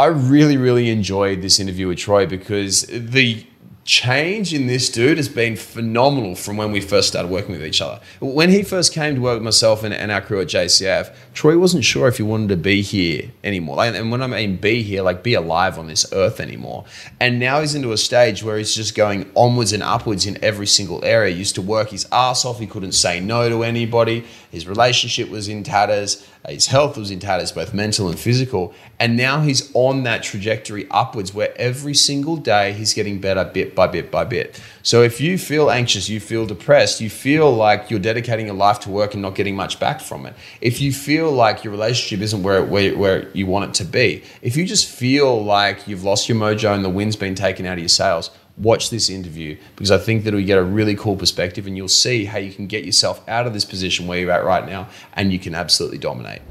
I really, really enjoyed this interview with Troy because the change in this dude has been phenomenal from when we first started working with each other. When he first came to work with myself and, and our crew at JCF, Troy wasn't sure if he wanted to be here anymore. Like, and when I mean be here, like be alive on this earth anymore. And now he's into a stage where he's just going onwards and upwards in every single area. He used to work his ass off. He couldn't say no to anybody. His relationship was in tatters. Uh, his health was in tatters, both mental and physical. And now he's on that trajectory upwards where every single day he's getting better bit by bit by bit. So if you feel anxious, you feel depressed, you feel like you're dedicating your life to work and not getting much back from it, if you feel like your relationship isn't where, where, where you want it to be, if you just feel like you've lost your mojo and the wind's been taken out of your sails, watch this interview because I think that you'll get a really cool perspective and you'll see how you can get yourself out of this position where you're at right now and you can absolutely dominate.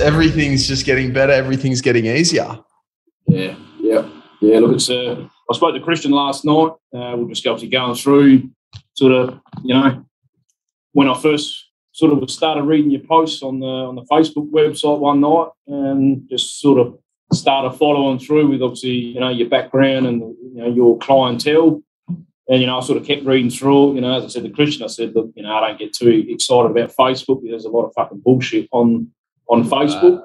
everything's just getting better. Everything's getting easier. Yeah, yeah, yeah. Look, it's. Uh, I spoke to Christian last night. Uh, we're just obviously going through sort of, you know, when I first sort of started reading your posts on the on the Facebook website one night, and just sort of started following through with obviously, you know, your background and you know your clientele. And you know, I sort of kept reading through. You know, as I said to Christian, I said, look, you know, I don't get too excited about Facebook. Because there's a lot of fucking bullshit on on Facebook.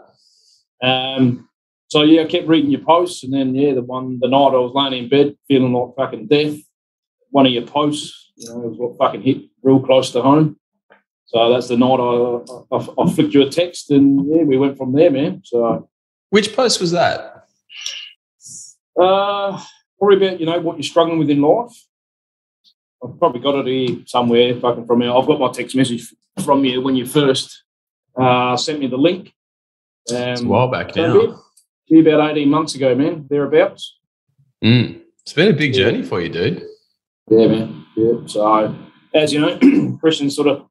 Um, so yeah, I kept reading your posts, and then yeah, the one the night I was laying in bed feeling like fucking death. One of your posts, you know, it was what fucking hit real close to home. So that's the night I, I, I flicked you a text, and yeah, we went from there, man. So, which post was that? Uh, probably about you know what you're struggling with in life. I've probably got it here somewhere, fucking from here. I've got my text message from you when you first uh, sent me the link. Um, it's a while back now. about 18 months ago, man, thereabouts. Mm. It's been a big journey for you, dude. Yeah, man. Yeah. So, as you know, Christian sort of,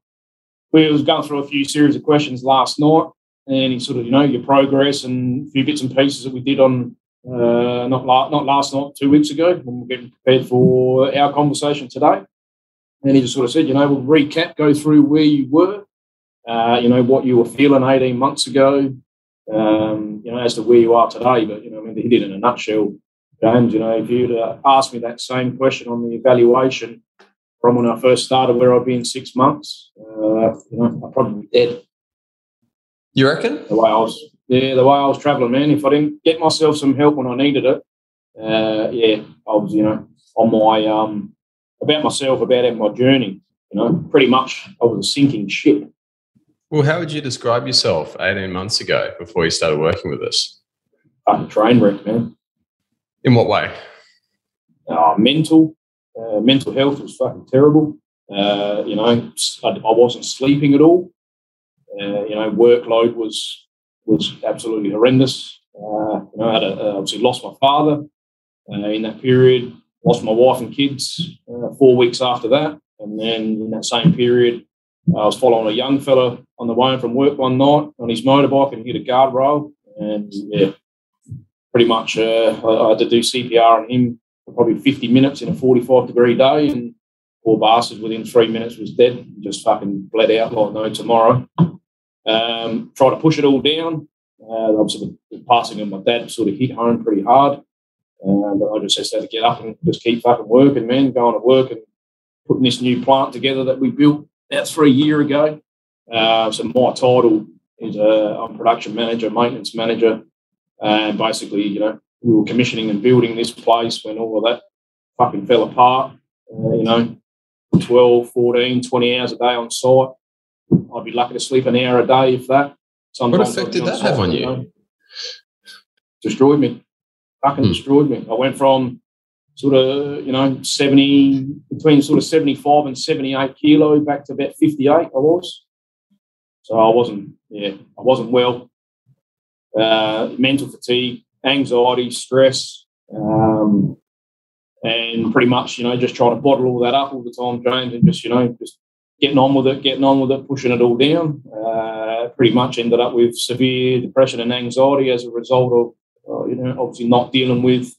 we was going through a few series of questions last night, and he sort of, you know, your progress and a few bits and pieces that we did on uh, not la- not last night, two weeks ago, when we are getting prepared for our conversation today. And he just sort of said, you know, we'll recap, go through where you were, uh, you know, what you were feeling 18 months ago, um, you know, as to where you are today. But, you know, I mean, he did in a nutshell, James. You know, if you'd uh, asked me that same question on the evaluation from when I first started, where I'd be in six months, uh, you know, I'd probably be dead. You reckon? The way I was, yeah, the way I was traveling, man. If I didn't get myself some help when I needed it, uh, yeah, I was, you know, on my um, about myself, about my journey. You know, pretty much I was a sinking ship. Well, how would you describe yourself 18 months ago before you started working with us? A train wreck, man. In what way? Uh, mental. Uh, mental health was fucking terrible. Uh, you know, I, I, wasn't sleeping at all. Uh, you know, workload was was absolutely horrendous. Uh, you know, I had a, obviously lost my father uh, in that period. Lost my wife and kids four weeks after that, and then in that same period, I was following a young fella on the way home from work one night on his motorbike and hit a guardrail. And yeah, pretty much uh, I, had to do CPR on him probably 50 minutes in a 45 degree day. And poor bastard within three minutes was dead, just fucking bled out like no tomorrow. Um, tried to push it all down. Uh, obviously, the passing of my dad sort of hit home pretty hard. Uh, but I just had to get up and just keep fucking working, man, going to work and putting this new plant together that we built about three year ago. Uh, so my title is uh, I'm production manager, maintenance manager, and basically, you know, we were commissioning and building this place when all of that fucking fell apart. Uh, you know, 12, 14, 20 hours a day on site. I'd be lucky to sleep an hour a day if that. Sometimes what effect did that have on you? you know. Destroyed me. Fucking hmm. destroyed me. I went from sort of, you know, 70, between sort of 75 and 78 kilo back to about 58 I was. So I wasn't, yeah, I wasn't well. Uh, mental fatigue, anxiety, stress, um, and pretty much, you know, just trying to bottle all that up all the time, James, and just, you know, just getting on with it, getting on with it, pushing it all down. Uh, pretty much ended up with severe depression and anxiety as a result of, uh, you know, obviously not dealing with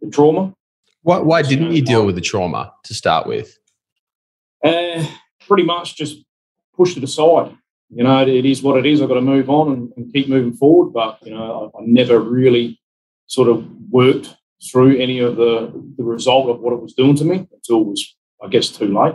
the trauma. Why, why didn't you deal with the trauma to start with? Uh, pretty much just pushed it aside. You know, it is what it is. I've got to move on and, and keep moving forward. But, you know, I, I, never really sort of worked through any of the, the result of what it was doing to me until it was, I guess, too late.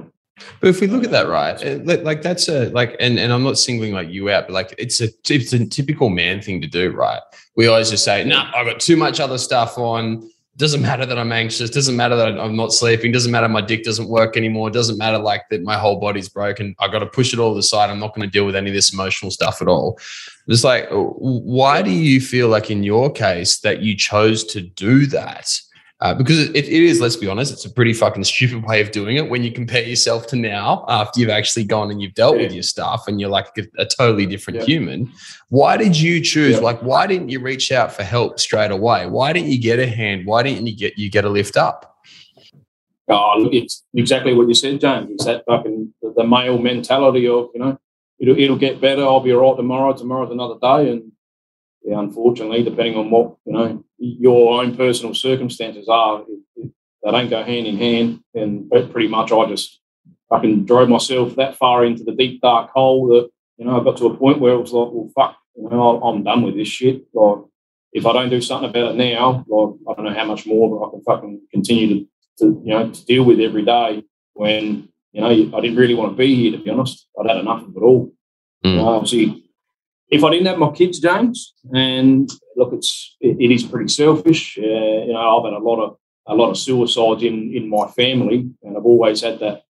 But if we look at that, uh, right, like that's a like, and, and I'm not singling like you out, but like it's a it's a typical man thing to do, right? We always just say, "No, nah, I've got too much other stuff on doesn't matter that I'm anxious. Doesn't matter that I'm not sleeping. Doesn't matter my dick doesn't work anymore. Doesn't matter like that my whole body's broken. I got to push it all to the side. I'm not going to deal with any of this emotional stuff at all. It's like, why do you feel like in your case that you chose to do that? Uh, because it, it is, let's be honest, it's a pretty fucking stupid way of doing it when you compare yourself to now after you've actually gone and you've dealt yeah. with your stuff and you're like a, a totally different yeah. human. Why did you choose? Yeah. Like, why didn't you reach out for help straight away? Why didn't you get a hand? Why didn't you get you get a lift up? Oh, it's exactly what you said, James. It's that fucking the male mentality of you know it'll, it'll get better. I'll be all right tomorrow. Tomorrow's another day, and yeah, unfortunately, depending on what you know your own personal circumstances are, they don't go hand in hand. And pretty much, I just fucking drove myself that far into the deep dark hole that you know I got to a point where it was like, well, fuck, you know, I'm done with this shit. Like, if I don't do something about it now, like I don't know how much more I can fucking continue to, to you know to deal with every day. When you know I didn't really want to be here, to be honest. I'd had enough of it all. Mm. You know, obviously, if I didn't have my kids, James, and look, it's it, it is pretty selfish. Uh, you know, I've had a lot of a lot of suicides in in my family, and I've always had that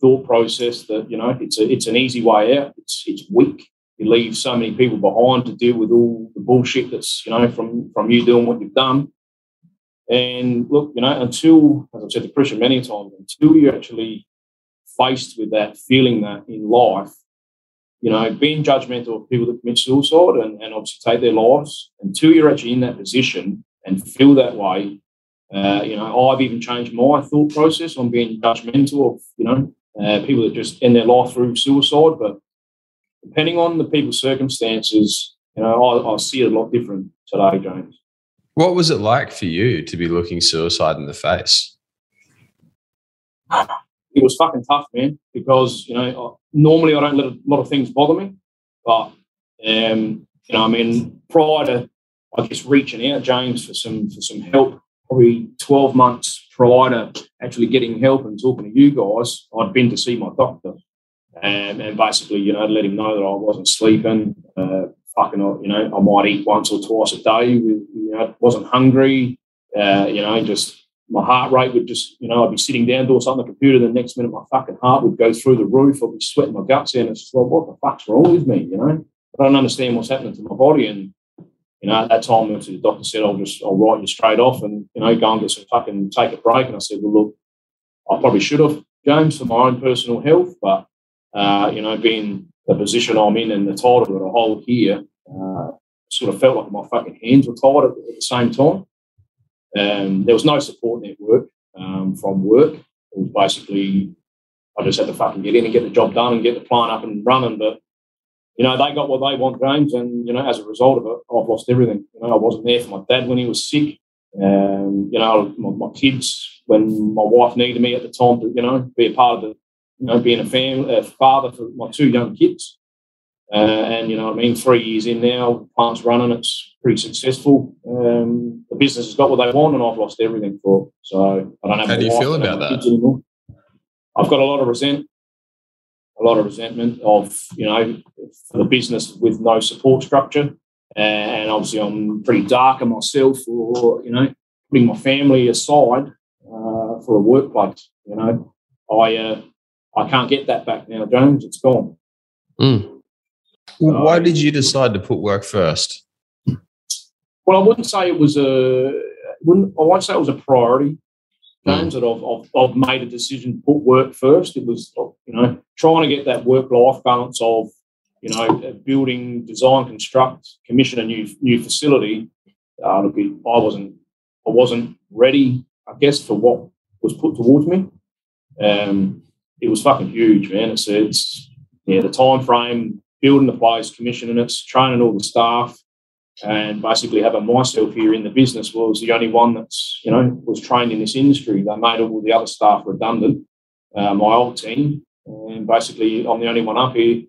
thought process that you know it's a, it's an easy way out. It's it's weak. You leave so many people behind to deal with all the bullshit that's you know from from you doing what you've done. And look, you know, until as I've said to Christian many times, until you're actually faced with that feeling that in life you know, being judgmental of people that commit suicide and, and obviously take their lives until you're actually in that position and feel that way. Uh, you know, I've even changed my thought process on being judgmental of, you know, uh, people that just end their life through suicide. But depending on the people's circumstances, you know, I, I see it a lot different today, James. What was it like for you to be looking suicide in the face? it was fucking tough, man, because, you know, normally I don't let a lot of things bother me. But, um, you know, I mean, prior to, I guess, reaching out, James, for some for some help, probably 12 months prior to actually getting help and talking to you guys, I'd been to see my doctor. And, and basically, you know, let him know that I wasn't sleeping. Uh, fucking, you know, I might eat once or twice a day. You know, wasn't hungry. Uh, you know, just my heart rate would just, you know, I'd be sitting down doing something on the computer, the next minute my fucking heart would go through the roof. I'd be sweating my guts in. It's just like, what the fuck's wrong with me? You know, I don't understand what's happening to my body. And, you know, at that time, the doctor said, I'll just, I'll write you straight off and, you know, go and get some fucking, take a break. And I said, well, look, I probably should have, James, for my own personal health. But, uh, you know, being the position I'm in and the title that I hold here, uh, sort of felt like my fucking hands were tied at the same time. Um, there was no support network um, from work. It was basically I just had to fucking get in and get the job done and get the plant up and running. But you know, they got what they want, James, and you know, as a result of it, I've lost everything. You know, I wasn't there for my dad when he was sick. Um, you know, my, my, kids when my wife needed me at the time to, you know, be a part of the, you know, being a family, a father for my two young kids. Uh, and you know, I mean, three years in now, plant's running. It's pretty successful. Um, the business has got what they want, and I've lost everything for it. So I don't have. How do you feel about that? Anymore. I've got a lot of resent, a lot of resentment of you know for the business with no support structure, and obviously I'm pretty dark on myself for you know putting my family aside uh, for a workplace. You know, I uh, I can't get that back now, James. It's gone. Mm. Why did you decide to put work first? Well, I wouldn't say it was a. Wouldn't, I won't say it was a priority, James. Mm. That I've, I've, I've, made a decision to put work first. It was, you know, trying to get that work-life balance of, you know, building, design, construct, commission a new new facility. Uh, look, I wasn't, I wasn't ready, I guess, for what was put towards me. Um, it was fucking huge, man. It's, it's yeah, the time frame building the commission and it's training all the staff, and basically having myself here in the business was the only one that's you know was trained in this industry. They made all the other staff redundant, uh, my old team, and basically I'm the only one up here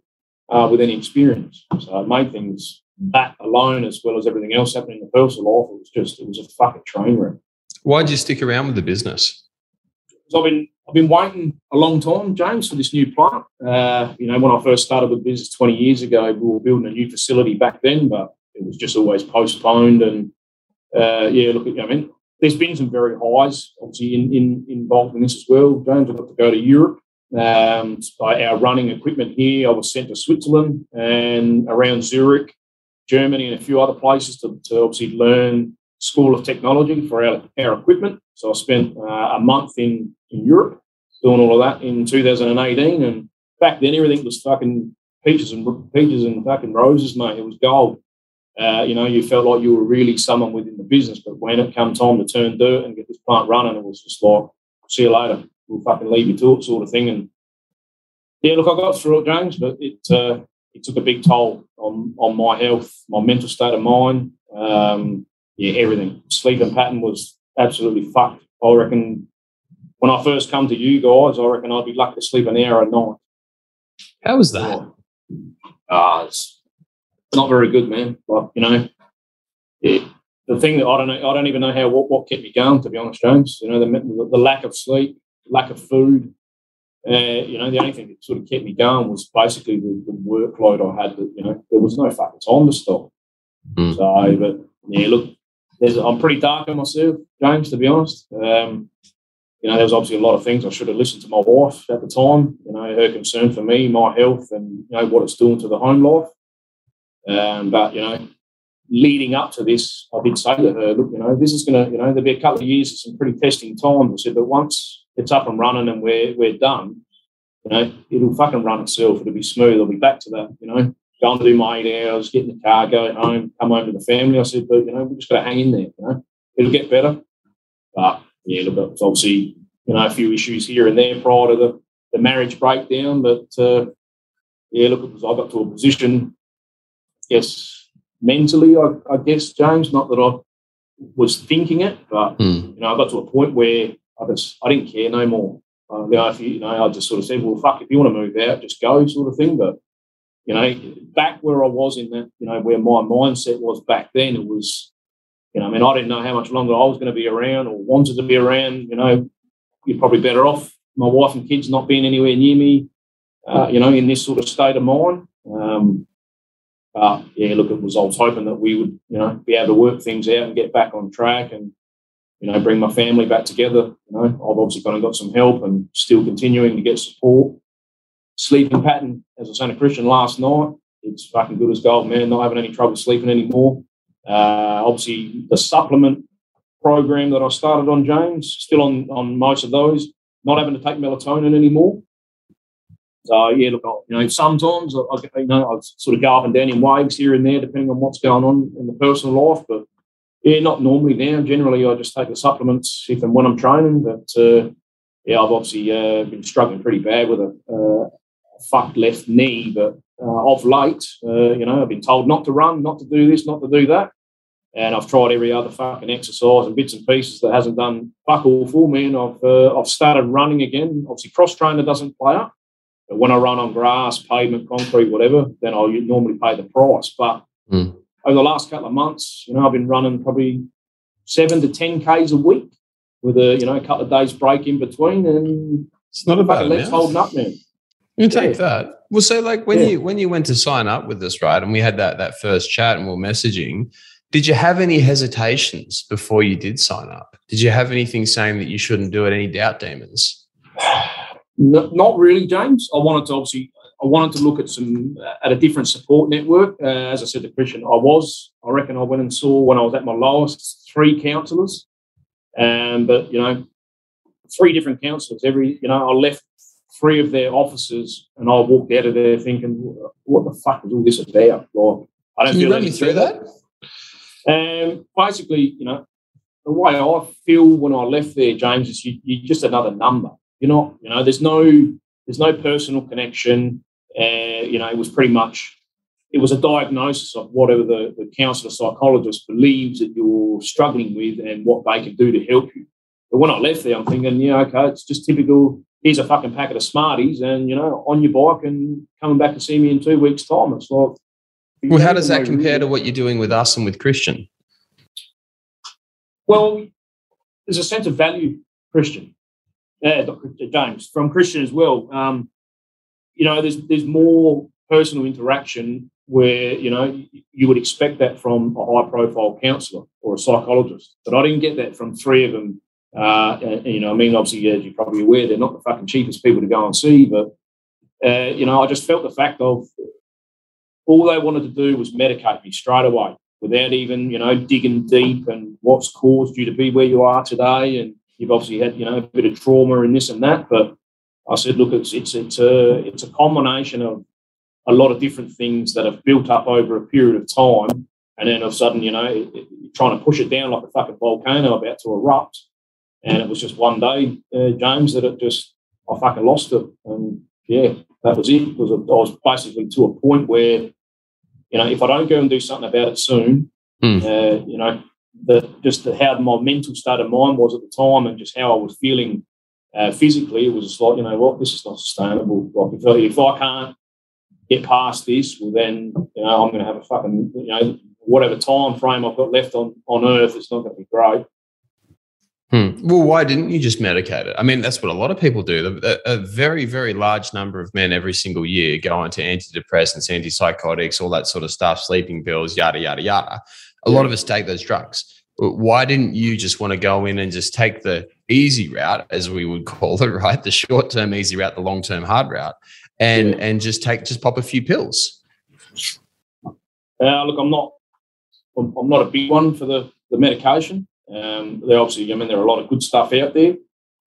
uh, with any experience. So it made things that alone, as well as everything else happening in the personal life, it was just it was a fucking train wreck. Why did you stick around with the business? I've been I've been waiting a long time, James, for this new plant. Uh, you know, when I first started with business 20 years ago, we were building a new facility back then, but it was just always postponed. And uh, yeah, look, I mean, there's been some very highs, obviously, in, in, involved in this as well. James, I got to go to Europe. Um, by our running equipment here, I was sent to Switzerland and around Zurich, Germany, and a few other places to, to obviously learn School of Technology for our, our equipment. So I spent uh, a month in, in Europe doing all of that in 2018. And back then, everything was fucking peaches and peaches and fucking roses, mate. It was gold. Uh, you know, you felt like you were really someone within the business. But when it came time to turn dirt and get this plant running, it was just like, see you later. We'll fucking leave you to it, sort of thing. And yeah, look, I got through it, James, but it uh, it took a big toll on on my health, my mental state of mind. Um, yeah, everything. Sleeping pattern was absolutely fucked. I reckon when I first come to you guys, I reckon I'd be lucky to sleep an hour a night. How was that? Ah, uh, it's not very good, man. But you know, it, the thing that I don't know, I don't even know how what, what kept me going. To be honest, James, you know, the, the lack of sleep, lack of food. Uh, you know, the only thing that sort of kept me going was basically the, the workload I had. That you know, there was no fucking time to stop. Mm. So, but yeah, look, I'm pretty dark on myself, James. To be honest, um, you know, there was obviously a lot of things I should have listened to my wife at the time. You know, her concern for me, my health, and you know what it's doing to the home life. Um, but you know, leading up to this, I did say to her, look, you know, this is going to, you know, there'll be a couple of years of some pretty testing times. I said, but once it's up and running and we're we're done, you know, it'll fucking run itself. It'll be smooth. I'll be back to that. You know, going to do my eight hours, get in the car, go home, come home to the family. I said, but you know, we just got to hang in there. You know, it'll get better. But yeah, look, it's obviously you know a few issues here and there prior to the, the marriage breakdown. But uh, yeah, look, because I got to a position, yes, mentally, I, I, guess James, not that I was thinking it, but mm. you know, I got to a point where I just I didn't care no more. Uh, you know, if you, you know, I just sort of said, well, fuck, if you want to move out, just go, sort of thing. But you know, back where I was in that, you know, where my mindset was back then, it was, you know, I mean, I didn't know how much longer I was going to be around or wanted to be around. You know, you're probably better off my wife and kids not being anywhere near me, uh, you know, in this sort of state of mind. Um, but yeah, look, it was, I was hoping that we would, you know, be able to work things out and get back on track and, you know, bring my family back together. You know, I've obviously kind of got some help and still continuing to get support sleeping pattern, as I saying to Christian last night, it's fucking good as gold, man. Not having any trouble sleeping anymore. Uh, obviously, the supplement program that I started on, James, still on, on most of those, not having to take melatonin anymore. So yeah, look, you know, sometimes I, I, you know I sort of go up and down in waves here and there, depending on what's going on in the personal life. But yeah, not normally now. Generally, I just take the supplements if and when I'm training. But uh, yeah, I've obviously uh, been struggling pretty bad with a, uh, fucked left knee. But uh, of late, uh, you know, I've been told not to run, not to do this, not to do that. And I've tried every other fucking exercise and bits and pieces that hasn't done fuck all for me. And I've, uh, I've started running again. Obviously, cross trainer doesn't play up. But when I run on grass, pavement, concrete, whatever, then I normally pay the price. But mm. over the last couple of months, you know, I've been running probably seven to 10 Ks a week with a, you know, a couple of days break in between. And it's not about legs holding up, man. You take yeah. that. Well, so like when yeah. you when you went to sign up with this, right? And we had that that first chat and we are messaging. Did you have any hesitations before you did sign up? Did you have anything saying that you shouldn't do it? Any doubt demons? No, not really, James. I wanted to obviously I wanted to look at some at a different support network. Uh, as I said to Christian, I was. I reckon I went and saw when I was at my lowest three counsellors, um, but you know, three different counsellors. Every you know, I left three of their offices, and I walked out of there thinking, "What the fuck is all this about?" Like, I don't Can feel you through that. Um, basically, you know, the way I feel when I left there, James, is you, you're just another number. You're not, you know, there's no there's no personal connection. Uh, you know, it was pretty much it was a diagnosis of whatever the, the counsellor psychologist believes that you're struggling with and what they can do to help you. But when I left there, I'm thinking, yeah, okay, it's just typical here's a fucking packet of Smarties, and you know, on your bike and coming back to see me in two weeks' time. It's like, well, how does that compare to what you're doing with us and with Christian? Well, there's a sense of value, Christian, uh, Dr. James, from Christian as well. Um, you know, there's there's more personal interaction where you know you would expect that from a high profile counsellor or a psychologist, but I didn't get that from three of them. Uh, and, you know, I mean, obviously, as you're probably aware, they're not the fucking cheapest people to go and see, but uh, you know, I just felt the fact of all they wanted to do was medicate me straight away without even, you know, digging deep and what's caused you to be where you are today. And you've obviously had, you know, a bit of trauma and this and that. But I said, look, it's it's it's a it's a combination of a lot of different things that have built up over a period of time, and then all of a sudden, you know, it, it, trying to push it down like a fucking volcano about to erupt. And it was just one day, uh, James, that it just I fucking lost it, and yeah, that was it. Because I was basically to a point where you know, if I don't go and do something about it soon, mm. uh, you know, the, just the, how my mental state of mind was at the time and just how I was feeling uh, physically, it was just like, you know what, this is not sustainable. Like if, if I can't get past this, well then, you know, I'm going to have a fucking, you know, whatever time frame I've got left on, on earth, it's not going to be great. Hmm. Well, why didn't you just medicate it? I mean, that's what a lot of people do. A, a, very, very large number of men every single year go into antidepressants, antipsychotics, all that sort of stuff, sleeping pills, yada, yada, yada. A lot of us take those drugs. Why didn't you just want to go in and just take the easy route, as we would call it, right? The short term easy route, the long term hard route, and yeah. and just take just pop a few pills. Uh, look, I'm not I'm, I'm not a big one for the the medication. Um, they obviously, I mean, there are a lot of good stuff out there.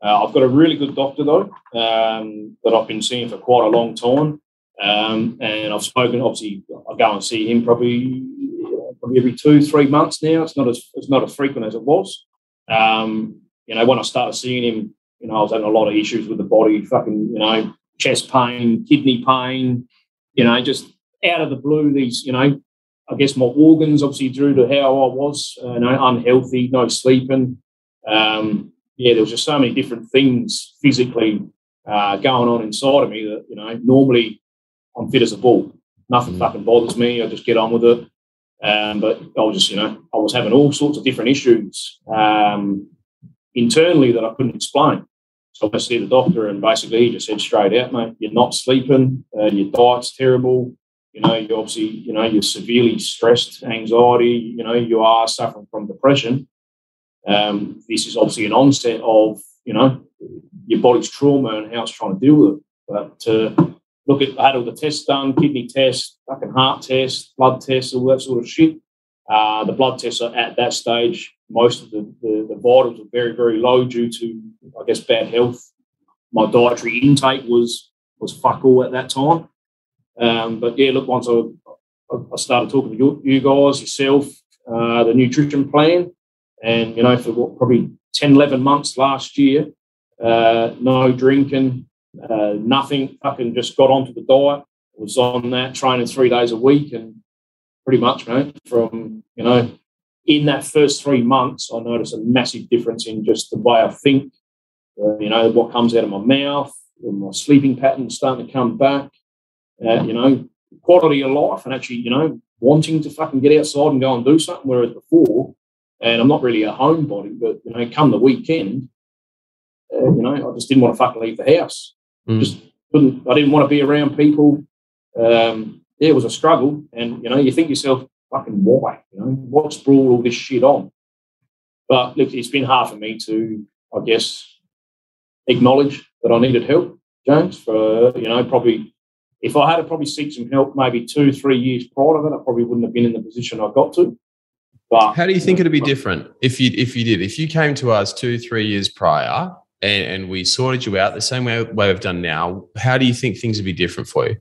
Uh, I've got a really good doctor though um, that I've been seeing for quite a long time, um, and I've spoken. Obviously, I go and see him probably probably every two, three months now. It's not as it's not as frequent as it was. Um, you know, when I started seeing him, you know, I was having a lot of issues with the body, fucking, you know, chest pain, kidney pain, you know, just out of the blue, these, you know, I guess my organs obviously due to how I was, uh, you know, unhealthy, no sleeping. Um, yeah, there was just so many different things physically uh, going on inside of me that you know normally I'm fit as a bull. Nothing mm. fucking bothers me. I just get on with it. Um, but I was just, you know, I was having all sorts of different issues um, internally that I couldn't explain. So I went see the doctor, and basically he just said straight out, mate, you're not sleeping, uh, your diet's terrible, you know, you obviously, you know, you're severely stressed, anxiety, you know, you are suffering from depression. Um, this is obviously an onset of, you know, your body's trauma and how it's trying to deal with it. But uh, look at, I had all the tests done, kidney test, fucking heart test, blood tests, all that sort of shit. Uh, the blood tests are at that stage, most of the, the, the vitals were very, very low due to, I guess, bad health. My dietary intake was was fuck all at that time. Um, but yeah, look, once I, I started talking to you, you guys, yourself, uh, the nutrition plan, and you know, for what, probably 10, 11 months last year, uh, no drinking, uh, nothing, fucking just got onto the diet, was on that, training three days a week, and pretty much, mate, from, you know, in that first three months, I noticed a massive difference in just the way I think, uh, you know, what comes out of my mouth, my sleeping pattern starting to come back uh, you know, quality of life and actually, you know, wanting to fucking get outside and go and do something. Whereas before, and I'm not really a homebody, but you know, come the weekend, uh, you know, I just didn't want to fucking leave the house. Mm. Just couldn't. I didn't want to be around people. Um, yeah, it was a struggle, and you know, you think yourself, fucking why? You know, what's brought all this shit on? But look, it's been hard for me to, I guess, acknowledge that I needed help, James. For you know, probably if I had to probably seek some help maybe two, three years prior to that, I probably wouldn't have been in the position I got to. But how do you think it'd be different if you if you did? If you came to us two, three years prior and, and we sorted you out the same way, way we've done now, how do you think things would be different for you?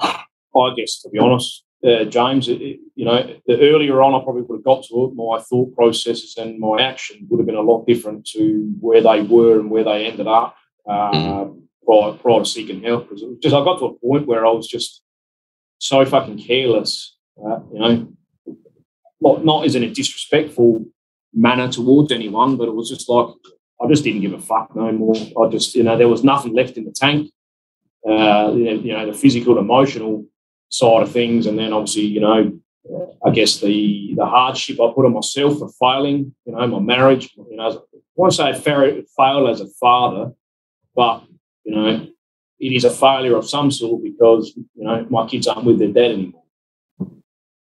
I guess to be honest, uh, James, it, you know, the earlier on I probably would have got to it, my thought processes and my action would have been a lot different to where they were and where they ended up. Uh, mm prior, prior to seeking help because just I got to a point where I was just so fucking careless, uh, you know, not, not as in a disrespectful manner towards anyone, but it was just like I just didn't give a fuck no more. I just, you know, there was nothing left in the tank. Uh, you know, the physical, emotional side of things, and then obviously, you know, I guess the the hardship I put on myself for failing, you know, my marriage. You know, I want to say fail as a father, but you know, it is a failure of some sort because you know my kids aren't with their dad anymore.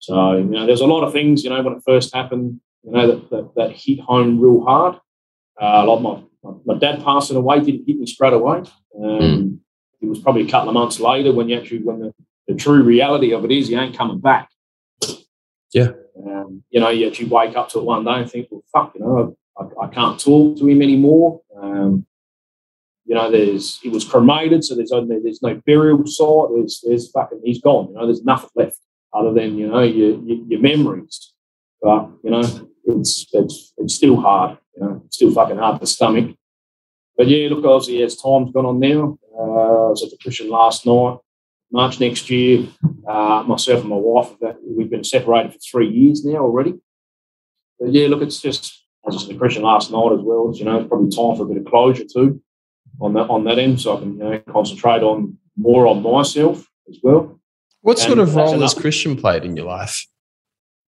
So you know, there's a lot of things. You know, when it first happened, you know, that that, that hit home real hard. Uh, like my, my, my dad passing away didn't hit me straight away. Um, mm. It was probably a couple of months later when you actually when the, the true reality of it is you ain't coming back. Yeah. Um, you know, you actually wake up to it one day and think, well, fuck, you know, I, I can't talk to him anymore. Um, you know, there's he was cremated, so there's only, there's no burial site. There's there's fucking he's gone. You know, there's nothing left other than you know your your, your memories. But you know, it's it's it's still hard. You know, it's still fucking hard to stomach. But yeah, look, obviously as time's gone on now, uh, I was at the Christian last night. March next year, uh, myself and my wife, we've been separated for three years now already. But yeah, look, it's just, I was just at the Christian last night as well. You know, it's probably time for a bit of closure too on that on that end, so I can you know concentrate on more on myself as well. What sort and of role has Christian played in your life?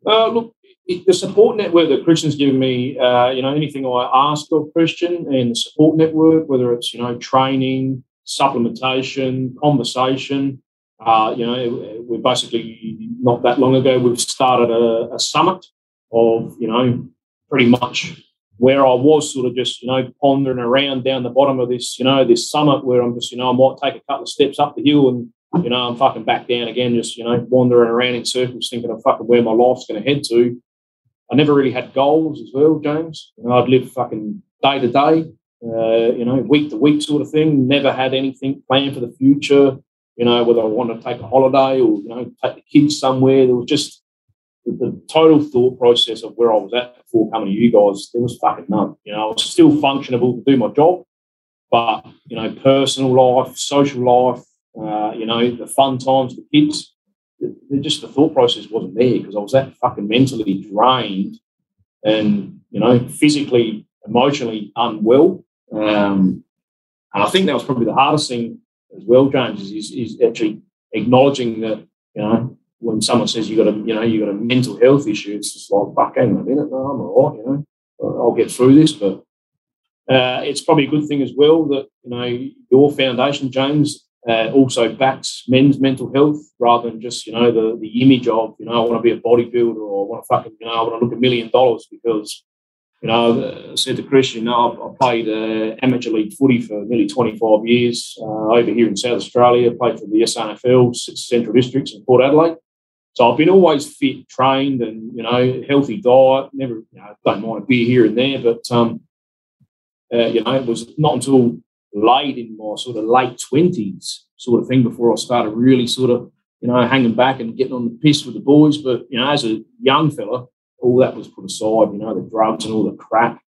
Uh, look, the support network that Christian's given me, uh, you know, anything I ask of Christian and the support network, whether it's you know training, supplementation, conversation. Uh, you know, we're basically not that long ago we've started a, a summit of you know pretty much where I was sort of just, you know, pondering around down the bottom of this, you know, this summit where I'm just, you know, I might take a couple of steps up the hill and, you know, I'm fucking back down again, just, you know, wandering around in circles thinking of fucking where my life's going to head to. I never really had goals as well, James. You know, I'd live fucking day to day, uh, you know, week to week sort of thing. Never had anything planned for the future, you know, whether I wanted to take a holiday or, you know, take the kids somewhere. There was just, the total thought process of where I was at before coming to you guys, there was fucking none. You know, I was still functionable to do my job, but you know, personal life, social life, uh, you know, the fun times, the kids, just the thought process wasn't there because I was that fucking mentally drained and you know, physically, emotionally unwell. Um, and I think that was probably the hardest thing as well, James, is, is actually acknowledging that you know when someone says you got a you know you got a mental health issue, it's just like fuck, hang on a minute, no, I'm all right, you know, I'll get through this. But uh, it's probably a good thing as well that you know your foundation, James, uh, also backs men's mental health rather than just you know the the image of you know I want to be a bodybuilder or I want to fucking you know I want to look a million dollars because you know, I said to Christian, you know, I played uh, amateur league footy for nearly 25 years uh, over here in South Australia. Played for the SANFL, Central Districts in Port Adelaide. So I've been always fit, trained, and you know, healthy diet. Never, you know, don't mind a beer here and there, but um, uh, you know, it was not until late in my sort of late twenties, sort of thing, before I started really sort of, you know, hanging back and getting on the piss with the boys. But you know, as a young fella, all that was put aside. You know, the drugs and all the crap.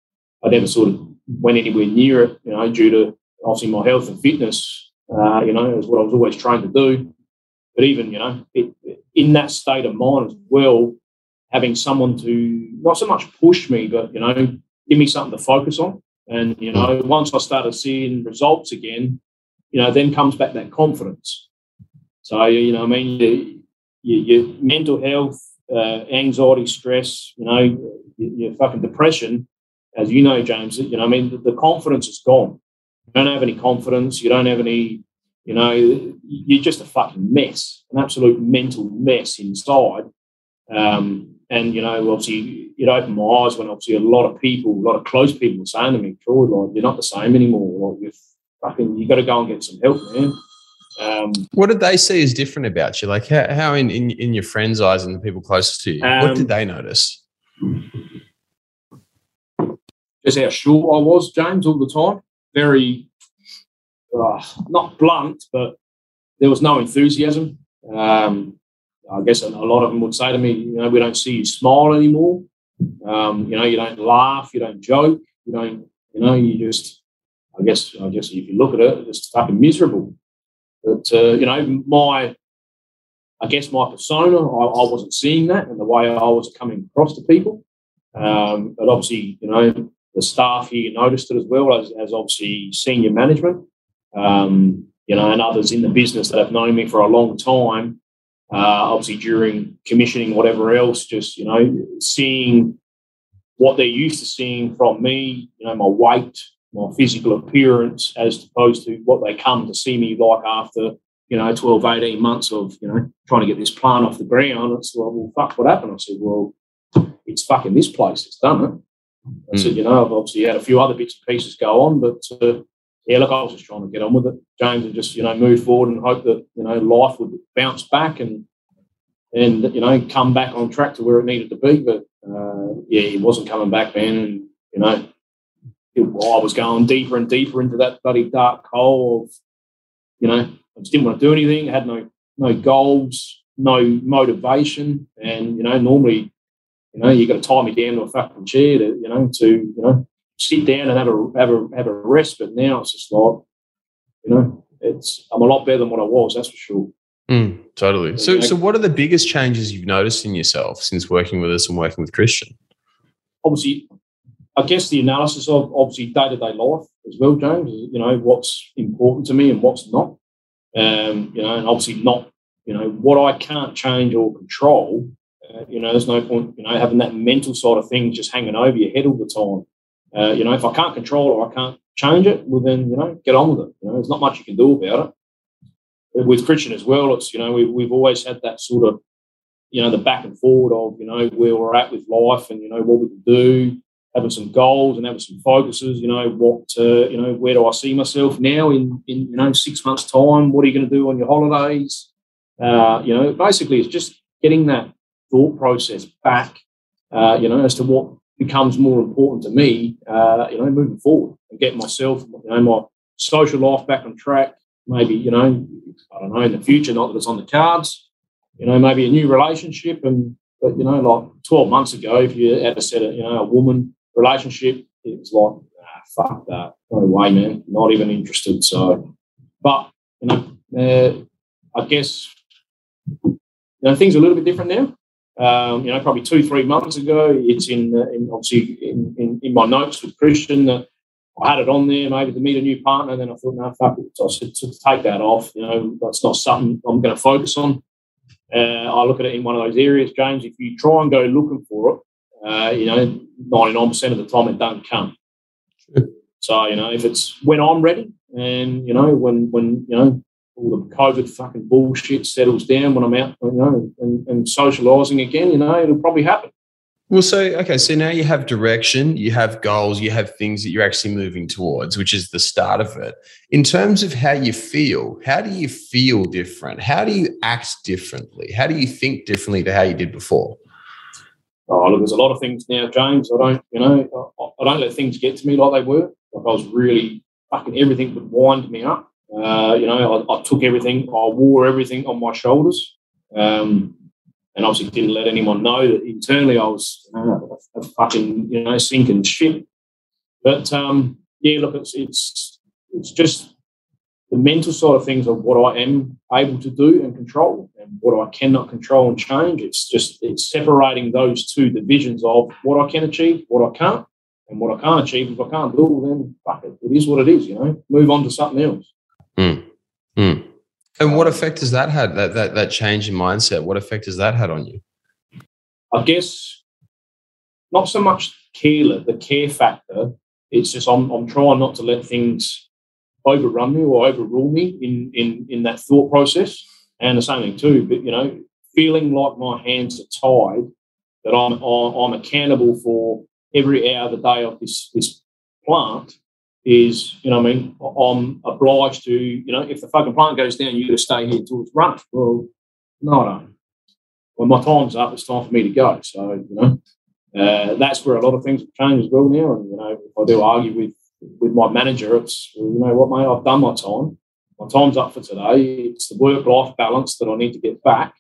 I never sort of went anywhere near it. You know, due to obviously my health and fitness. Uh, you know, is what I was always trying to do. But even you know, it, in that state of mind as well, having someone to not so much push me, but you know, give me something to focus on. And you know, once I started seeing results again, you know, then comes back that confidence. So you know, I mean, your, your mental health, uh, anxiety, stress, you know, your, your, fucking depression, as you know, James. You know, I mean, the, the confidence is gone. You don't have any confidence. You don't have any you know, you're just a fucking mess, an absolute mental mess inside. Um, and you know, obviously, it opened my eyes when obviously a lot of people, a lot of close people were saying to me, "Troy, like you're not the same anymore. Like you fucking, you got to go and get some help, man." Um, what did they see as different about you? Like how, how in, in, in your friends' eyes and the people closest to you, um, what did um, they notice? Just how short I was, James, all the time. Very uh, not blunt, but there was no enthusiasm. Um, I guess a lot of them would say to me, you know, we don't see you smile anymore. Um, you know, you don't laugh, you don't joke, you don't, you know, you just, I guess, I guess if you look at it, it's fucking miserable. But uh, you know, my, I guess my persona, I, I, wasn't seeing that, and the way I was coming across to people. Um, but obviously, you know, the staff here noticed it as well as, as obviously senior management, um, you know, and others in the business that have known me for a long time. Uh, obviously, during commissioning, whatever else, just you know, seeing what they're used to seeing from me, you know, my weight, my physical appearance, as opposed to what they come to see me like after, you know, 12, 18 months of, you know, trying to get this plant off the ground. It's like, well, fuck, what happened? I said, well, it's fucking this place. It's done it. I said, you know, I've obviously had a few other bits and pieces go on, but uh, yeah, look, I was just trying to get on with it, James, and just you know move forward and hope that you know life would bounce back and and you know come back on track to where it needed to be. But uh, yeah, he wasn't coming back, man, and you know I was going deeper and deeper into that bloody dark hole of you know I just didn't want to do anything. I had no no goals, no motivation, and you know normally you know, you got to tie me down to a fucking chair to, you know, to, you know, sit down and have a have a have a rest. But now it's just like, you know, it's I'm a lot better than what I was. That's for sure. Mm, totally. So, so what are the biggest changes you've noticed in yourself since working with us and working with Christian? Obviously, I guess the analysis of obviously day to day life as well, James. You know what's important to me and what's not. Um, you know, and obviously not. You know what I can't change or control. Uh, you know, there's no point. You know, having that mental side of things just hanging over your head all the time. Uh, you know, if I can't control or I can't change it, well, then, you know, get on with it. You know, there's not much you can do about it. With Christian as well, it's, you know, we, we've always had that sort of, you know, the back and forward of, you know, where we're at with life and, you know, what we can do, having some goals and having some focuses, you know, what, uh, you know, where do I see myself now in, in, you know, six months' time? What are you going to do on your holidays? Uh, you know, basically it's just getting that thought process back, uh, you know, as to what becomes more important to me, uh, you know, moving forward and get myself, you know, my social life back on track. Maybe, you know, I don't know, in the future, not that it's on the cards, you know, maybe a new relationship. And, but, you know, like 12 months ago, if you ever said, a, you know, a woman relationship, it was like, ah, fuck that. No way, man. Not even interested. So, but, you know, uh, I guess, you know, things are a little bit different now. Um, you know, probably two, three months ago. It's in, uh, in obviously in, in, in, my notes with Christian that I had it on there, maybe to meet a new partner. Then I thought, no, fuck it. So I said, to take that off. You know, that's not something I'm going to focus on. Uh, I look at it in one of those areas, James. If you try and go looking for it, uh, you know, 99% of the time it doesn't come. So, you know, if it's when I'm ready and, you know, when, when, you know, all the COVID fucking bullshit settles down when I'm out, you know, and, and socialising again, you know, it'll probably happen. Well, so okay, so now you have direction, you have goals, you have things that you're actually moving towards, which is the start of it. In terms of how you feel, how do you feel different? How do you act differently? How do you think differently to how you did before? Oh, look, there's a lot of things now, James. I don't, you know, I, I don't let things get to me like they were. Like I was really fucking everything would wind me up. Uh, you know, I, I, took everything, I wore everything on my shoulders, um, and obviously didn't let anyone know that internally I was a, a, fucking you know sinking ship. But um, yeah, look, it's it's it's just the mental side of things of what I am able to do and control, and what I cannot control and change. It's just it's separating those two divisions of what I can achieve, what I can't, and what I can't achieve. If I can't do then fuck it. It is what it is. You know, move on to something else. Mm. Mm. And what effect has that had? That, that that change in mindset. What effect has that had on you? I guess not so much care, the care factor. It's just I'm I'm trying not to let things overrun me or overrule me in in in that thought process. And the same thing too, but you know, feeling like my hands are tied, that I'm I'm accountable for every hour of the day of this this plant is, you know, I mean, I'm obliged to, you know, if the fucking plant goes down, you got to stay here until it's running. Well, no, I don't. When my time's up, it's time for me to go. So, you know, uh, that's where a lot of things have changed as well now. And, you know, if I do argue with, with my manager, it's, well, you know what, mate, I've done my time. My time's up for today. It's the work life balance that I need to get back.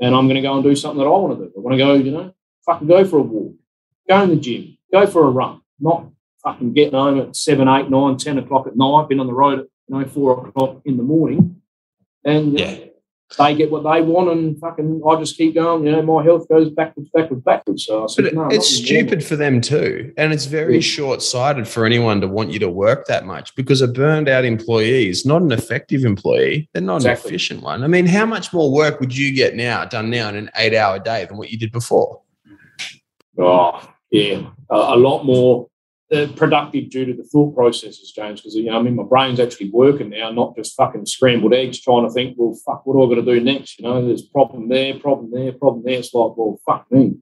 And I'm going to go and do something that I want to do. I want to go, you know, fucking go for a walk, go in the gym, go for a run, not fucking getting home at seven, eight, nine, ten o'clock at night, been on the road at you know four o'clock in the morning, and yeah. they get what they want, and fucking I just keep going. You know, my health goes backwards, backwards, backwards. So I said, but no, it's stupid for them too, and it's very yeah. short sighted for anyone to want you to work that much because a burned out employee is not an effective employee. They're not exactly. an efficient one. I mean, how much more work would you get now done now in an eight hour day than what you did before? Oh yeah, a, a lot more uh, productive due to the thought processes, James. Because you know, I mean, my brain's actually working now, not just fucking scrambled eggs, trying to think, well, fuck, what do I got to do next? You know, there's problem there, problem there, problem there. It's like, well, fuck me.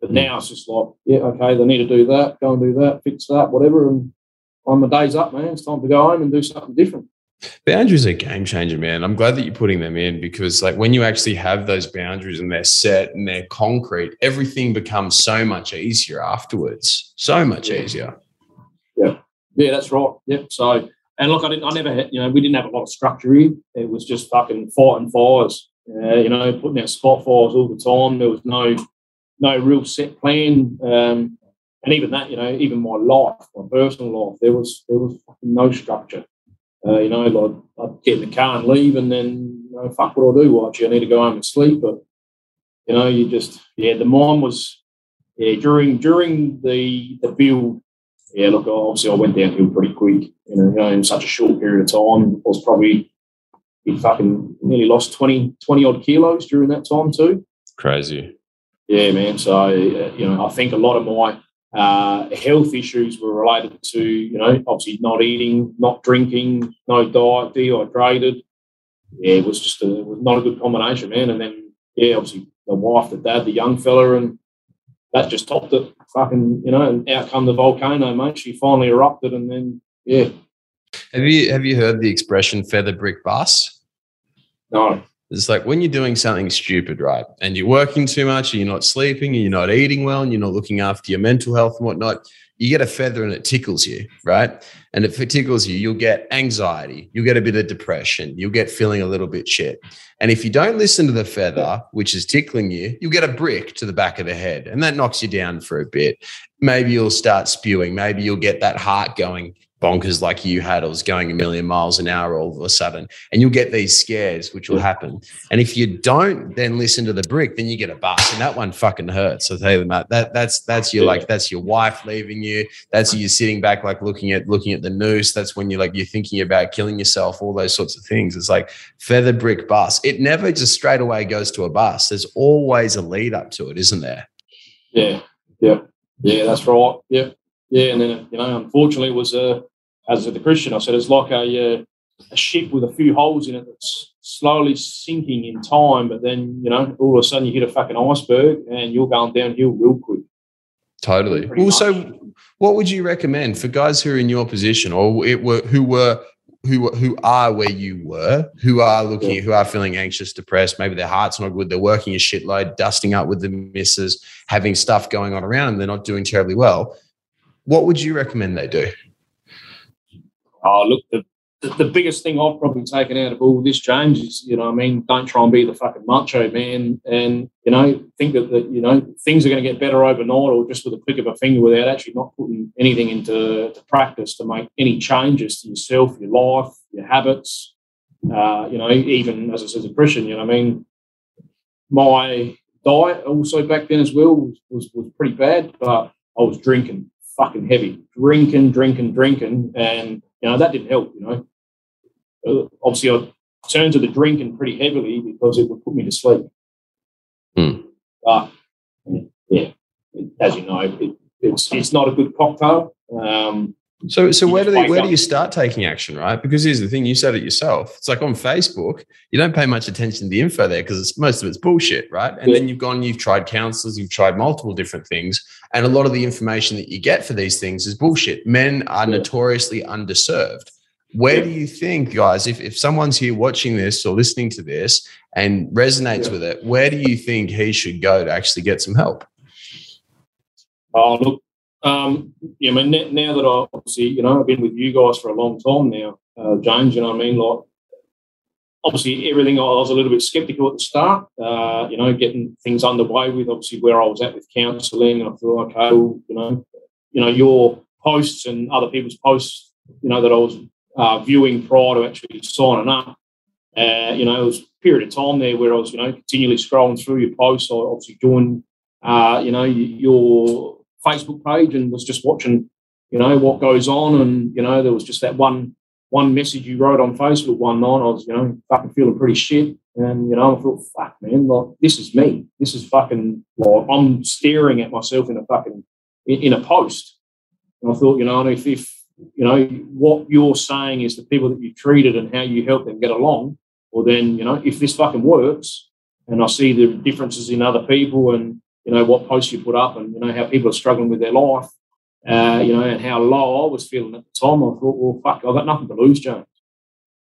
But now it's just like, yeah, okay, they need to do that, go and do that, fix that, whatever, and on my day's up, man. It's time to go home and do something different. Boundaries are a game changer, man. I'm glad that you're putting them in because, like, when you actually have those boundaries and they're set and they're concrete, everything becomes so much easier afterwards. So much yeah. easier. Yeah, that's right. Yep. So, and look, I didn't, I never had, you know, we didn't have a lot of structure here. It was just fucking fighting fires. Uh, you know, putting out spot fires all the time. There was no, no real set plan. Um, and even that, you know, even my life, my personal life, there was there was fucking no structure. Uh, you know, like I'd get in the car and leave, and then you know, fuck what I do. Well, actually, I need to go home and sleep. But you know, you just yeah, the mind was yeah during during the the build. Yeah, look, obviously I went downhill pretty quick. You know, you know in such a short period of time, I was probably he fucking nearly lost 20, 20 odd kilos during that time too. Crazy. Yeah, man. So uh, you know, I think a lot of my uh, health issues were related to, you know, obviously not eating, not drinking, no diet, dehydrated. Yeah, it was just a, it was not a good combination, man. And then, yeah, obviously the wife, the dad, the young fella, and that just topped it. Fucking, you know, and out come the volcano, mate. She finally erupted, and then, yeah. Have you have you heard the expression "feather brick bus"? No. It's like when you're doing something stupid, right? And you're working too much, and you're not sleeping, and you're not eating well, and you're not looking after your mental health and whatnot. You get a feather and it tickles you, right? And if it tickles you, you'll get anxiety, you'll get a bit of depression, you'll get feeling a little bit shit. And if you don't listen to the feather, which is tickling you, you'll get a brick to the back of the head, and that knocks you down for a bit. Maybe you'll start spewing, maybe you'll get that heart going bonkers like you had. Or was going a million miles an hour all of a sudden. And you'll get these scares which will happen. And if you don't then listen to the brick then you get a bus. And that one fucking hurts i'll tell you that that that's that's your like that's your wife leaving you. That's you sitting back like looking at looking at the noose. That's when you're like you're thinking about killing yourself all those sorts of things. It's like feather brick bus. It never just straight away goes to a bus. There's always a lead up to it isn't there? Yeah. Yeah. Yeah that's right. Yeah. Yeah, and then you know, unfortunately, it was a as the Christian. I said it's like a uh, a ship with a few holes in it that's slowly sinking in time, but then you know, all of a sudden you hit a fucking iceberg and you're going downhill real quick. Totally. Well, so what would you recommend for guys who are in your position or it were who were who who are where you were, who are looking, yeah. who are feeling anxious, depressed, maybe their heart's not good, they're working a shitload, dusting up with the misses, having stuff going on around them, they're not doing terribly well what would you recommend they do? Oh, look, the, the, biggest thing I've probably taken out of all this, James, is, you know, I mean, don't try and be the fucking macho man and, you know, think that, that you know, things are going to get better overnight or just with a click of a finger without actually not putting anything into practice to make any changes to yourself, your life, your habits. Uh, you know, even as I said, Christian, you know, I mean, my diet also back then as well was, was, was pretty bad, but I was drinking fucking heavy, drinking, drinking, drinking, and you know that didn't help. You know, uh, obviously I turned to the drinking pretty heavily because it would put me to sleep. Hmm. But yeah, as you know, it, it's it's not a good cocktail. Um, so, so where do they, where do you start taking action, right? Because here's the thing: you said it yourself. It's like on Facebook, you don't pay much attention to the info there because most of it's bullshit, right? And yeah. then you've gone, you've tried counselors, you've tried multiple different things, and a lot of the information that you get for these things is bullshit. Men are yeah. notoriously underserved. Where yeah. do you think, guys, if, if someone's here watching this or listening to this and resonates with it, where do you think he should go to actually get some help? Oh, look, um, yeah, I mean, now that I obviously, you know, I've been with you guys for a long time now, uh, James, you know what I mean? Like, obviously, everything I was a little bit skeptical at the start, uh, you know, getting things underway with obviously where I was at with counselling. And I thought, okay, well, you know, you know, your posts and other people's posts, you know, that I was uh, viewing prior to actually signing up, Uh, you know, it was a period of time there where I was, you know, continually scrolling through your posts. I obviously joined, uh, you know, your Facebook page and was just watching, you know, what goes on. And, you know, there was just that one one message you wrote on Facebook one night. I was, you know, fucking feeling pretty shit. And, you know, I thought, fuck, man, like, this is me. This is fucking, like, I'm staring at myself in a fucking, in, in a post. And I thought, you know, if, if, you know, what you're saying is the people that you treated and how you help them get along, well, then, you know, if this fucking works and I see the differences in other people and, you know, what posts you put up and, you know, how people are struggling with their life, uh, you know, and how low I was feeling at the time, I thought, well, fuck, I've got nothing to lose, James.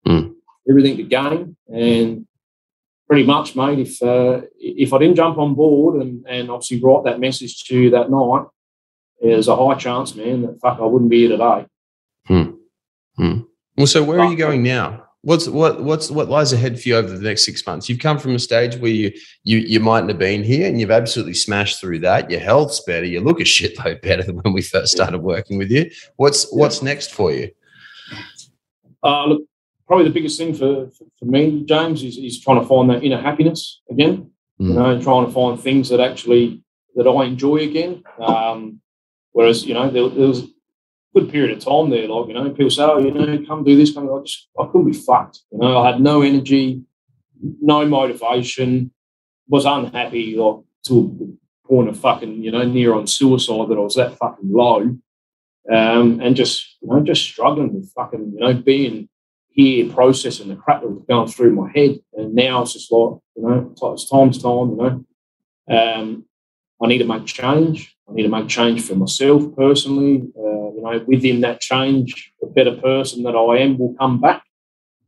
Mm. Everything to gain. And pretty much, mate, if uh, if I didn't jump on board and, and obviously write that message to you that night, there's a high chance, man, that fuck, I wouldn't be here today. Hmm. Hmm. Well, so where are you going now? What's what what's what lies ahead for you over the next six months? You've come from a stage where you you you mightn't have been here, and you've absolutely smashed through that. Your health's better. You look a shitload better than when we first started working with you. What's what's next for you? Uh, look, probably the biggest thing for, for, for me, James, is, is trying to find that inner happiness again. Mm. You know, trying to find things that actually that I enjoy again. Um, whereas you know there, there was good period of time there. Like, you know, people say, oh, you know, come do this. Come, I just, I couldn't be fucked. You know, I had no energy, no motivation, was unhappy, like, to the point of fucking, you know, near on suicide that I was that fucking low. Um, and just, you know, just struggling with fucking, you know, being here processing the crap that was going through my head. And now it's just like, you know, it's time's time, you know. Um, I need to make change. I need to make change for myself personally. Uh, you know, within that change, the better person that I am will come back,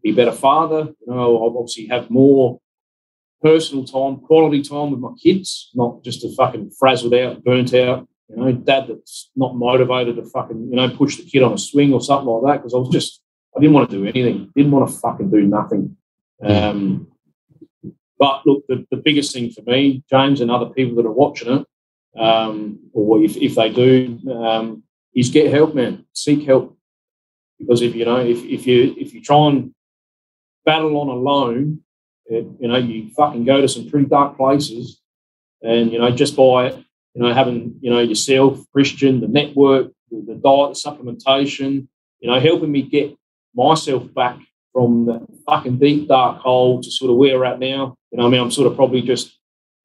be a better father. You know, I'll obviously have more personal time, quality time with my kids, not just a fucking frazzled out, burnt out, you know, dad that's not motivated to fucking, you know, push the kid on a swing or something like that. Because I was just, I didn't want to do anything, didn't want to fucking do nothing. Um, but look, the, the biggest thing for me, James, and other people that are watching it, um, or if, if they do, um, is get help, man. Seek help. Because if you know, if, if you if you try and battle on alone, it, you know, you fucking go to some pretty dark places. And, you know, just by, you know, having, you know, yourself, Christian, the network, the, the diet, the supplementation, you know, helping me get myself back from the fucking deep dark hole to sort of where we're at now. You know, I mean, I'm sort of probably just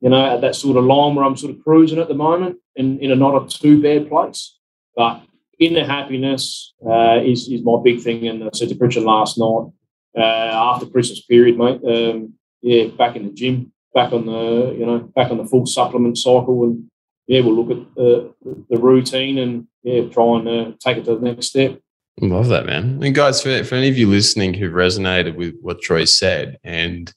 you know, at that sort of line where I'm sort of cruising at the moment in, in a not a too bad place. But inner happiness uh, is, is my big thing. And I said to Christian last night, uh, after Christmas period, mate, um, yeah, back in the gym, back on the, you know, back on the full supplement cycle. And yeah, we'll look at uh, the routine and yeah, try and uh, take it to the next step. Love that, man. And guys, for, for any of you listening who resonated with what Troy said and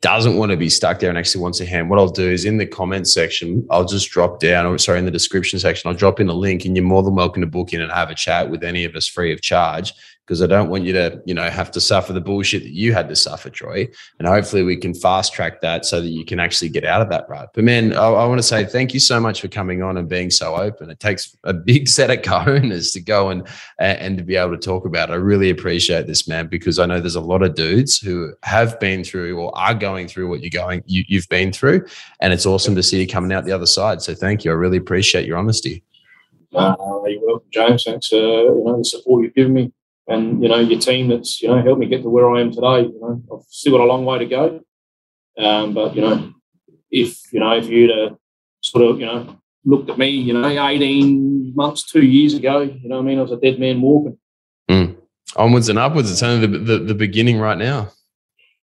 doesn't want to be stuck there and actually wants a hand, what I'll do is in the comments section, I'll just drop down, or sorry, in the description section, I'll drop in a link and you're more than welcome to book in and have a chat with any of us free of charge because I don't want you to, you know, have to suffer the bullshit that you had to suffer, Troy. And hopefully we can fast track that so that you can actually get out of that rut. But man, I, I want to say thank you so much for coming on and being so open. It takes a big set of cojones to go and and to be able to talk about. It. I really appreciate this, man, because I know there's a lot of dudes who have been through or are going through what you're going you, you've been through, and it's awesome to see you coming out the other side. So thank you. I really appreciate your honesty. Uh, you're welcome, James. Thanks, uh, you know, the support you've given me and you know your team that's you know helped me get to where I am today. You know, I've still got a long way to go, um, but you know, if you know if you'd have sort of you know looked at me, you know, eighteen months, two years ago, you know, I mean, I was a dead man walking. Mm. Onwards and upwards. It's only the, the, the beginning right now.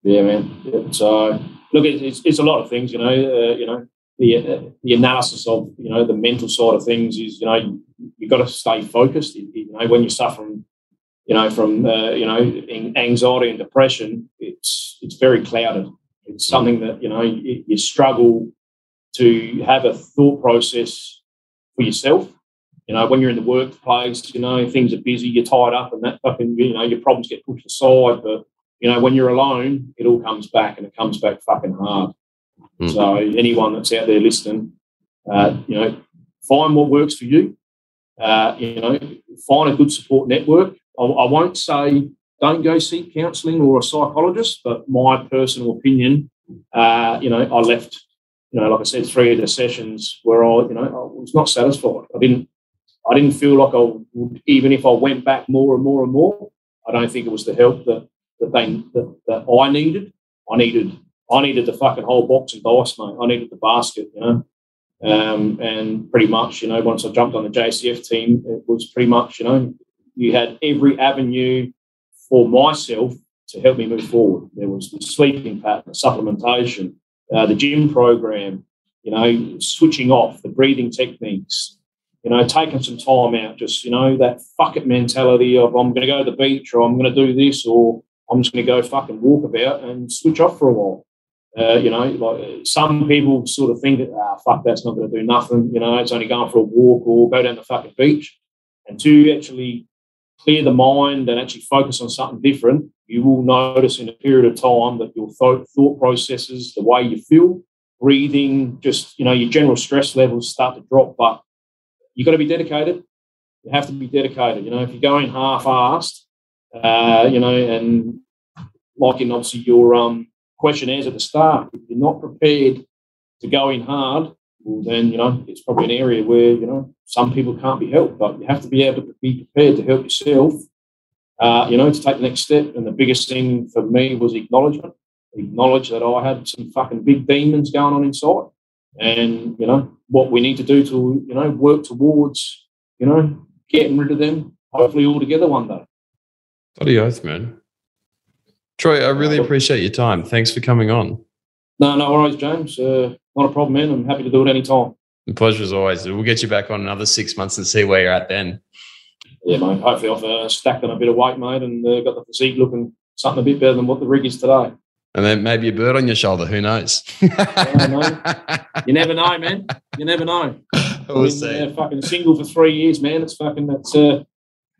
Yeah, man. Yeah, so look, it's, it's a lot of things. You know, uh, you know. The, uh, the analysis of you know the mental side of things is you know you, have got to stay focused. You, you know when you're suffering you know, from uh, you know anxiety and depression, it's it's very clouded. It's something that you know you, you, struggle to have a thought process for yourself. You know, when you're in the workplace, you know things are busy, you're tied up, and that fucking you know your problems get pushed aside. But you know when you're alone, it all comes back, and it comes back fucking hard. Mm-hmm. So anyone that's out there listening, uh, you know, find what works for you. Uh, you know, find a good support network. I, I won't say don't go seek counselling or a psychologist. But my personal opinion, uh, you know, I left, you know, like I said, three of the sessions where I, you know, I was not satisfied. I didn't, I didn't feel like I would, even if I went back more and more and more, I don't think it was the help that that they that, that I needed. I needed I needed the fucking whole box of dice, mate. I needed the basket, you know. Um, and pretty much, you know, once I jumped on the JCF team, it was pretty much, you know, you had every avenue for myself to help me move forward. There was the sleeping pattern, supplementation, uh, the gym program, you know, switching off, the breathing techniques, you know, taking some time out, just, you know, that fuck it mentality of I'm going to go to the beach or I'm going to do this or I'm just going to go fucking walk about and switch off for a while. Uh, you know, like some people sort of think, that, ah, fuck, that's not going to do nothing. You know, it's only going for a walk or go down the fucking beach. And to actually clear the mind and actually focus on something different, you will notice in a period of time that your th- thought processes, the way you feel, breathing, just, you know, your general stress levels start to drop. But you've got to be dedicated. You have to be dedicated. You know, if you're going half-assed, uh, you know, and like in obviously your um, questionnaires at the start, if you're not prepared to go in hard, well, then, you know, it's probably an area where, you know, some people can't be helped, but you have to be able to be prepared to help yourself, uh, you know, to take the next step. And the biggest thing for me was acknowledgement. Acknowledge that I had some fucking big demons going on inside. And, you know, what we need to do to, you know, work towards, you know, getting rid of them, hopefully all together one day. Bloody oath, man. Troy, I really appreciate your time. Thanks for coming on. No, no worries, James. Uh, not a problem, man. I'm happy to do it anytime. The pleasure as always. We'll get you back on another six months and see where you're at then. Yeah, mate. Hopefully, I've uh, stacked on a bit of weight, mate, and uh, got the physique looking something a bit better than what the rig is today. And then maybe a bird on your shoulder. Who knows? yeah, you never know, man. You never know. We'll see. Uh, fucking single for three years, man. It's fucking that's. Uh,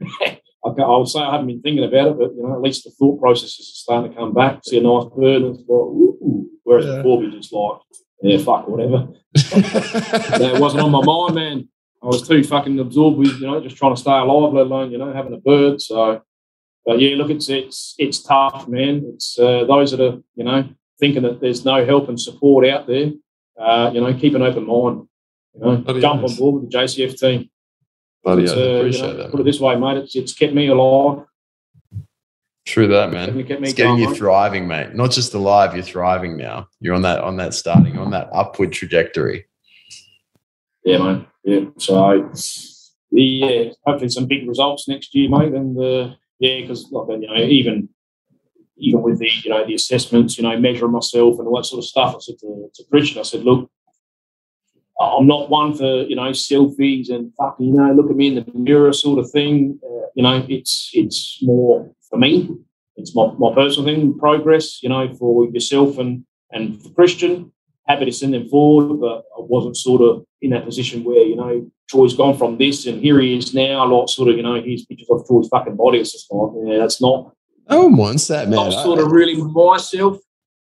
I will say I haven't been thinking about it, but you know, at least the thought processes are starting to come back. See a nice bird, and it's like, ooh. whereas yeah. before we just like, yeah, fuck, whatever. that wasn't on my mind, man. I was too fucking absorbed with you know just trying to stay alive, let alone you know having a bird. So, but yeah, look, it's it's it's tough, man. It's uh, those that are you know thinking that there's no help and support out there. Uh, you know, keep an open mind. You know, jump nice. on board with the JCF team. Bloody uh, appreciate you know, that. Put it this way, mate. It's, it's kept me alive. True that, man. It's, it's getting you thriving, mate. Not just alive, you're thriving now. You're on that on that starting on that upward trajectory. Yeah, man. Yeah. So yeah, hopefully some big results next year, mate. And uh, yeah, because like you know, even even with the you know the assessments, you know, measuring myself and all that sort of stuff, I said to, to Christian, I said, look, I'm not one for you know selfies and fucking you know look at me in the mirror sort of thing. Uh, you know, it's it's more for me. It's my, my personal thing, progress. You know, for yourself and and for Christian. Happy to send them forward, but I wasn't sort of in that position where you know Troy's gone from this and here he is now. A lot sort of you know here's pictures of Troy's fucking body. It's just like yeah, that's not. No one wants that, man. Not sort of really myself.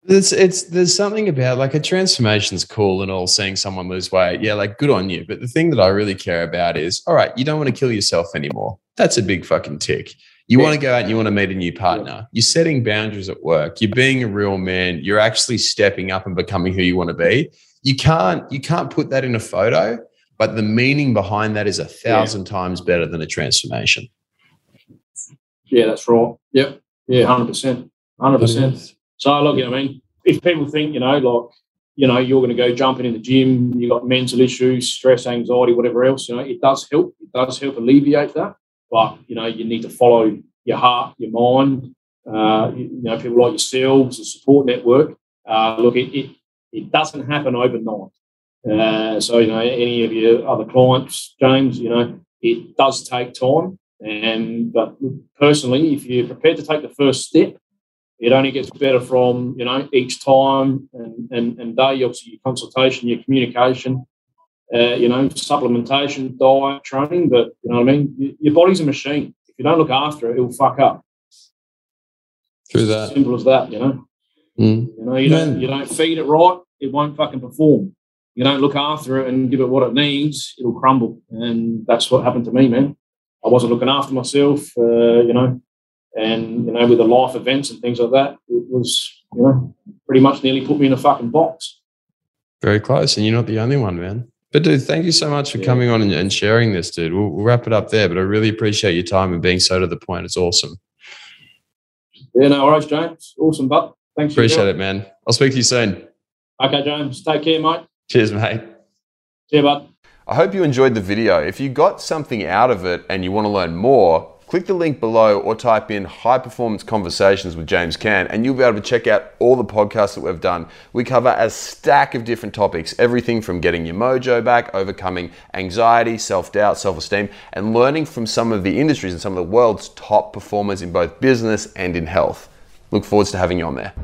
It's it's there's something about like a transformation's cool and all seeing someone lose weight. Yeah, like good on you. But the thing that I really care about is all right, you don't want to kill yourself anymore. That's a big fucking tick. You yeah. want to go out and you want to meet a new partner. Yeah. You're setting boundaries at work. You're being a real man. You're actually stepping up and becoming who you want to be. You can't you can't put that in a photo, but the meaning behind that is a thousand yeah. times better than a transformation. Yeah, that's right. Yep. Yeah, hundred percent. Hundred percent. So look, I mean, if people think, you know, like, you know, you're going to go jumping in the gym, you've got mental issues, stress, anxiety, whatever else, you know, it does help. It does help alleviate that. But, you know, you need to follow your heart, your mind, uh, you, know, people like yourselves, the support network. Uh, look, it, it, it doesn't happen overnight. Uh, so, you know, any of your other clients, James, you know, it does take time. And but personally, if you're prepared to take the first step, it only gets better from you know each time and, and, and day. Obviously, your consultation, your communication, uh, you know, supplementation, diet, training. But you know what I mean. Your body's a machine. If you don't look after it, it'll fuck up. True that. Simple as that. You know. Mm. You know, you don't you don't feed it right, it won't fucking perform. You don't look after it and give it what it needs, it'll crumble. And that's what happened to me, man. I wasn't looking after myself. Uh, you know, and you know, with the life events and things like that, it was you know pretty much nearly put me in a fucking box. Very close, and you're not the only one, man. But dude, thank you so much for yeah. coming on and, and, sharing this, dude. We'll, we'll, wrap it up there, but I really appreciate your time and being so to the point. It's awesome. Yeah, no worries, James. Awesome, but thanks. Appreciate it, man. I'll speak to you soon. Okay, James. Take care, mate. Cheers, mate. See you, bud. I hope you enjoyed the video. If you got something out of it and you want to learn more, Click the link below or type in High Performance Conversations with James Can, and you'll be able to check out all the podcasts that we've done. We cover a stack of different topics everything from getting your mojo back, overcoming anxiety, self doubt, self esteem, and learning from some of the industries and some of the world's top performers in both business and in health. Look forward to having you on there.